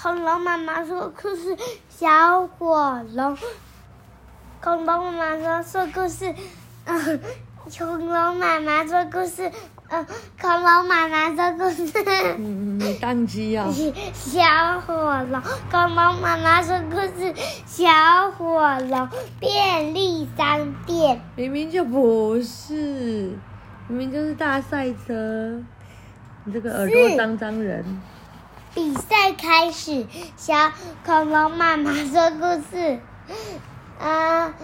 恐龙妈妈说故事，小火龙。恐龙妈妈说说故事，嗯，恐龙妈妈说故事，嗯，恐龙妈妈说故事。嗯，你当机啊。小火龙，恐龙妈妈说故事，小火龙便利商店。明明就不是，明明就是大赛车。你这个耳朵脏脏人。比赛开始，小恐龙妈妈说故事。嗯，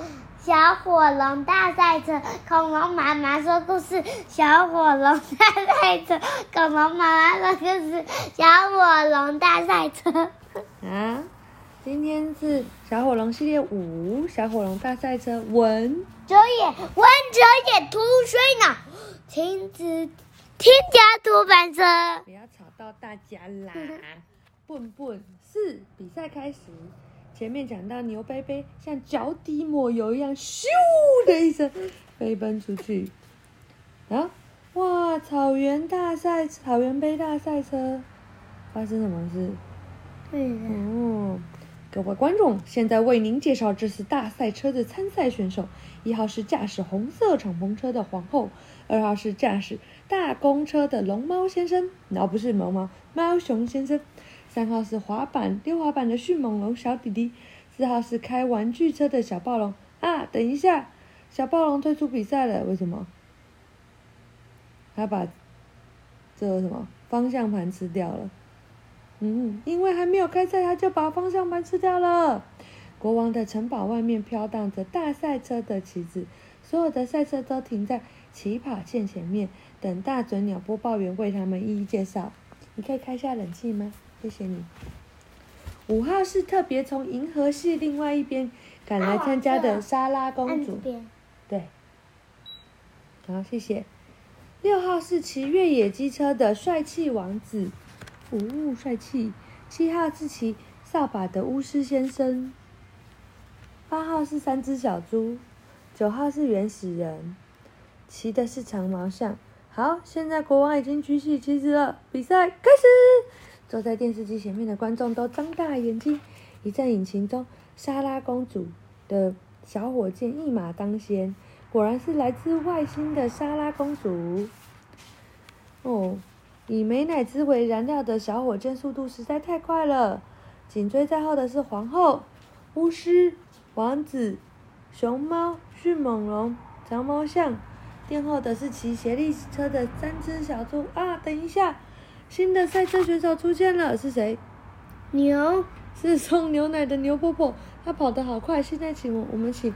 小火龙大赛车，恐龙妈妈说故事。小火龙大赛车，恐龙妈妈说故事。小火龙大赛车。啊，今天是小火龙系列五，小火龙大赛车文哲也，文哲也图水呢，亲子添加图版社。不要吵到大家啦！笨笨四比赛开始。前面讲到牛杯杯像脚底抹油一样，咻的一声飞奔出去。啊，哇！草原大赛，草原杯大赛车发生什么事？嗯哦，各位观众，现在为您介绍这次大赛车的参赛选手：一号是驾驶红色敞篷车的皇后，二号是驾驶大公车的龙猫先生，然后不是龙猫，猫熊先生。三号是滑板溜滑板的迅猛龙小弟弟，四号是开玩具车的小暴龙啊！等一下，小暴龙退出比赛了，为什么？他把这什么方向盘吃掉了。嗯，因为还没有开赛，他就把方向盘吃掉了。国王的城堡外面飘荡着大赛车的旗子，所有的赛车都停在起跑线前面，等大嘴鸟播报员为他们一一介绍。你可以开下冷气吗？谢谢你。五号是特别从银河系另外一边赶来参加的莎拉公主，对。好，谢谢。六号是骑越野机车的帅气王子，哦，帅气。七号是骑扫把的巫师先生。八号是三只小猪，九号是原始人，骑的是长毛象。好，现在国王已经举起旗子了，比赛开始。坐在电视机前面的观众都张大眼睛。一阵引擎中，莎拉公主的小火箭一马当先，果然是来自外星的莎拉公主。哦，以美乃滋为燃料的小火箭速度实在太快了。紧追在后的是皇后、巫师、王子、熊猫、迅猛龙、长毛象，殿后的是骑斜力车的三只小猪。啊，等一下！新的赛车选手出现了，是谁？牛，是送牛奶的牛婆婆，她跑得好快。现在请我，我们请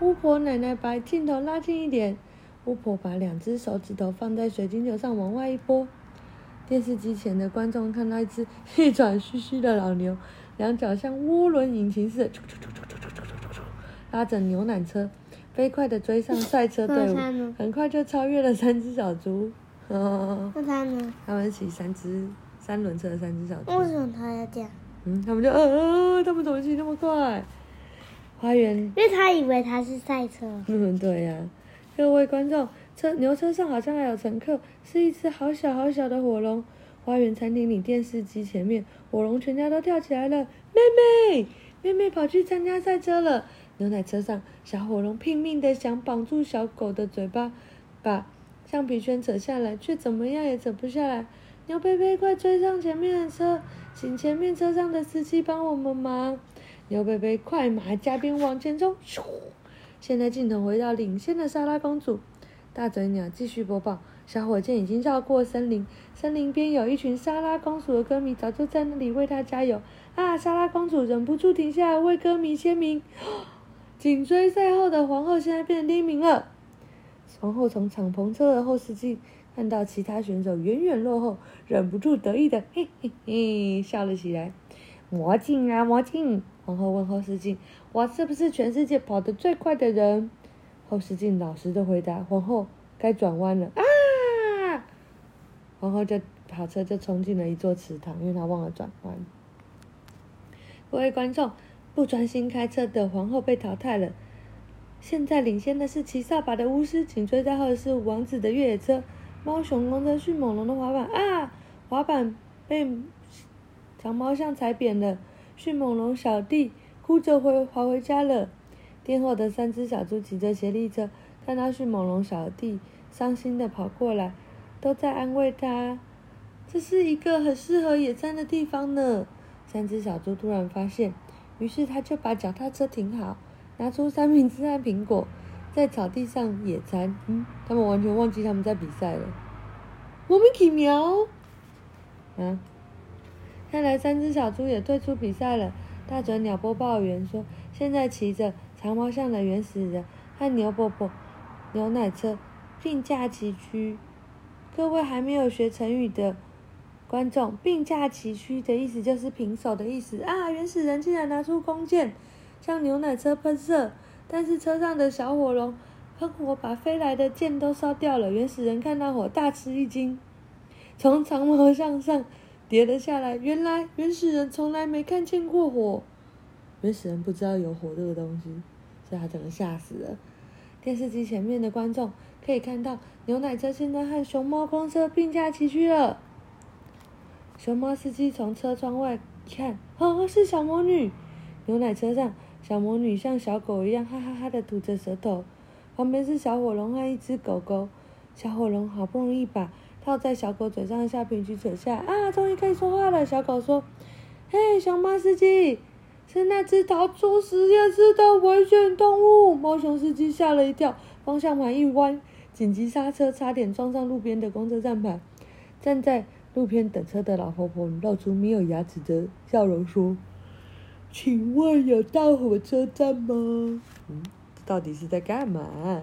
巫婆奶奶把镜头拉近一点。巫婆把两只手指头放在水晶球上，往外一拨。电视机前的观众看到一只气喘吁吁的老牛，两脚像涡轮引擎似的，拉着牛奶车，飞快地追上赛车队伍，很快就超越了三只小猪。哦，那他呢？他们骑三只三轮车的三只小猪。为什么他要这样？嗯，他们就呃呃，他们怎么骑那么快？花园。因为他以为他是赛车。嗯，对呀、啊。各位观众，车牛车上好像还有乘客，是一只好小好小的火龙。花园餐厅里电视机前面，火龙全家都跳起来了。妹妹，妹妹跑去参加赛车了。牛奶车上，小火龙拼命的想绑住小狗的嘴巴，把。橡皮圈扯下来，却怎么样也扯不下来。牛贝贝，快追上前面的车，请前面车上的司机帮我们忙。牛贝贝快马加鞭往前冲，咻！现在镜头回到领先的莎拉公主。大嘴鸟继续播报：小火箭已经绕过森林，森林边有一群莎拉公主的歌迷，早就在那里为她加油。啊！莎拉公主忍不住停下为歌迷签名。紧追赛后的皇后现在变成第一名了。皇后从敞篷车的后视镜看到其他选手远远落后，忍不住得意的嘿嘿嘿笑了起来。魔镜啊魔镜！皇后问后视镜：“我是不是全世界跑得最快的人？”后视镜老实的回答：“皇后该转弯了啊！”皇后就跑车就冲进了一座池塘，因为她忘了转弯。各位观众，不专心开车的皇后被淘汰了。现在领先的是骑扫把的巫师，紧追在后的是王子的越野车、猫熊公车、迅猛龙的滑板啊！滑板被长毛象踩扁了，迅猛龙小弟哭着回跑回家了。殿后的三只小猪骑着协力车，看到迅猛龙小弟伤心的跑过来，都在安慰他。这是一个很适合野餐的地方呢。三只小猪突然发现，于是他就把脚踏车停好，拿出三明治和苹果，在草地上野餐。嗯，他们完全忘记他们在比赛了。莫名其妙。啊，看来三只小猪也退出比赛了。大嘴鸟播报员说：“现在骑着。”长毛象的原始人和牛伯伯牛奶车并驾齐驱。各位还没有学成语的观众，并驾齐驱的意思就是平手的意思啊！原始人竟然拿出弓箭向牛奶车喷射，但是车上的小火龙喷火把飞来的箭都烧掉了。原始人看到火大吃一惊，从长毛象上跌了下来。原来原始人从来没看见过火。原始人不知道有火这个东西，所以他整个吓死了。电视机前面的观众可以看到，牛奶车现在和熊猫公车并驾齐驱了。熊猫司机从车窗外看，哦，是小魔女。牛奶车上，小魔女像小狗一样哈哈哈的吐着舌头。旁边是小火龙和一只狗狗。小火龙好不容易把套在小狗嘴上的橡皮筋扯下，啊，终于可以说话了。小狗说：“嘿，熊猫司机。”是那只逃出实验室的危险动物。猫熊司机吓了一跳，方向盘一弯，紧急刹车，差点撞上路边的公车站牌。站在路边等车的老婆婆露出没有牙齿的笑容，说：“请问有到火车站吗？”嗯，到底是在干嘛？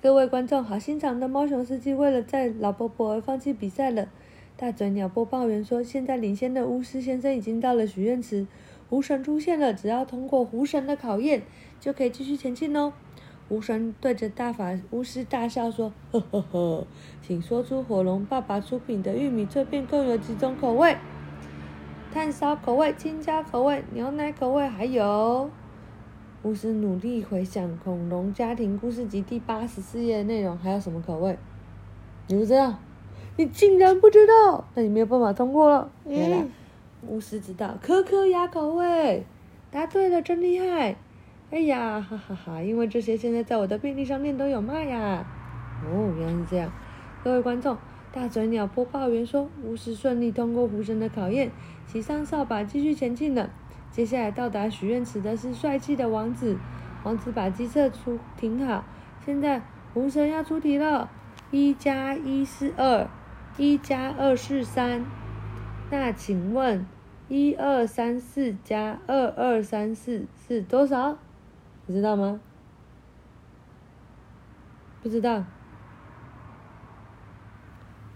各位观众，好心肠的猫熊司机为了载老婆婆而放弃比赛了。大嘴鸟播报员说：“现在领先的巫师先生已经到了许愿池，狐神出现了，只要通过狐神的考验，就可以继续前进哦。”狐神对着大法巫师大笑说：“呵呵呵，请说出火龙爸爸出品的玉米脆片共有几种口味？炭烧口味、青椒口味、牛奶口味，还有……”巫师努力回想《恐龙家庭故事集》第八十四页内容，还有什么口味？你不知道？你竟然不知道，那你没有办法通过了。来了，嗯、巫师知道可可牙口味，答对了，真厉害！哎呀，哈哈哈！因为这些现在在我的便利商店都有卖呀。哦，原来是这样。各位观众，大嘴鸟播报员说，巫师顺利通过狐神的考验，骑上扫把继续前进了。接下来到达许愿池的是帅气的王子，王子把机车出停好。现在狐神要出题了，一加一是二。一加二是三，那请问一二三四加二二三四是多少？你知道吗？不知道。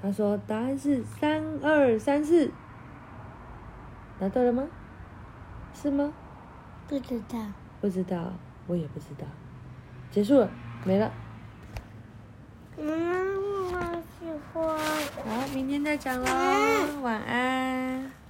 他说答案是三二三四，答对了吗？是吗？不知道。不知道，我也不知道。结束了，没了。嗯。好，明天再讲喽，晚安。